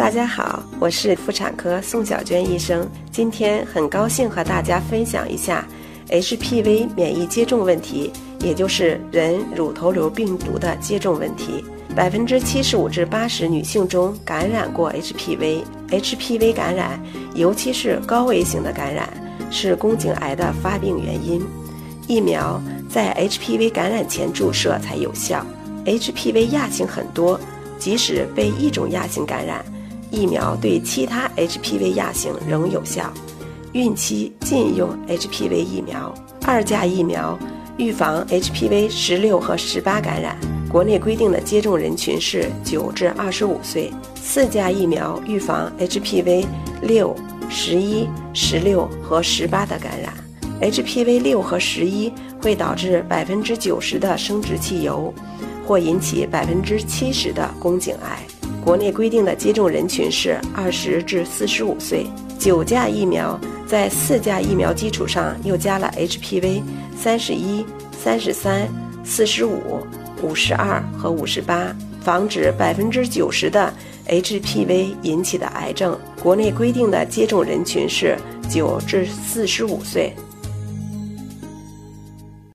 大家好，我是妇产科宋小娟医生。今天很高兴和大家分享一下 HPV 免疫接种问题，也就是人乳头瘤病毒的接种问题。百分之七十五至八十女性中感染过 HPV，HPV 感染，尤其是高危型的感染，是宫颈癌的发病原因。疫苗在 HPV 感染前注射才有效。HPV 亚型很多，即使被一种亚型感染。疫苗对其他 HPV 亚型仍有效，孕期禁用 HPV 疫苗。二价疫苗预防 HPV 十六和十八感染，国内规定的接种人群是九至二十五岁。四价疫苗预防 HPV 六、十一、十六和十八的感染，HPV 六和十一会导致百分之九十的生殖器疣，或引起百分之七十的宫颈癌。国内规定的接种人群是二十至四十五岁。九价疫苗在四价疫苗基础上又加了 HPV 三十一、三十三、四十五、五十二和五十八，防止百分之九十的 HPV 引起的癌症。国内规定的接种人群是九至四十五岁。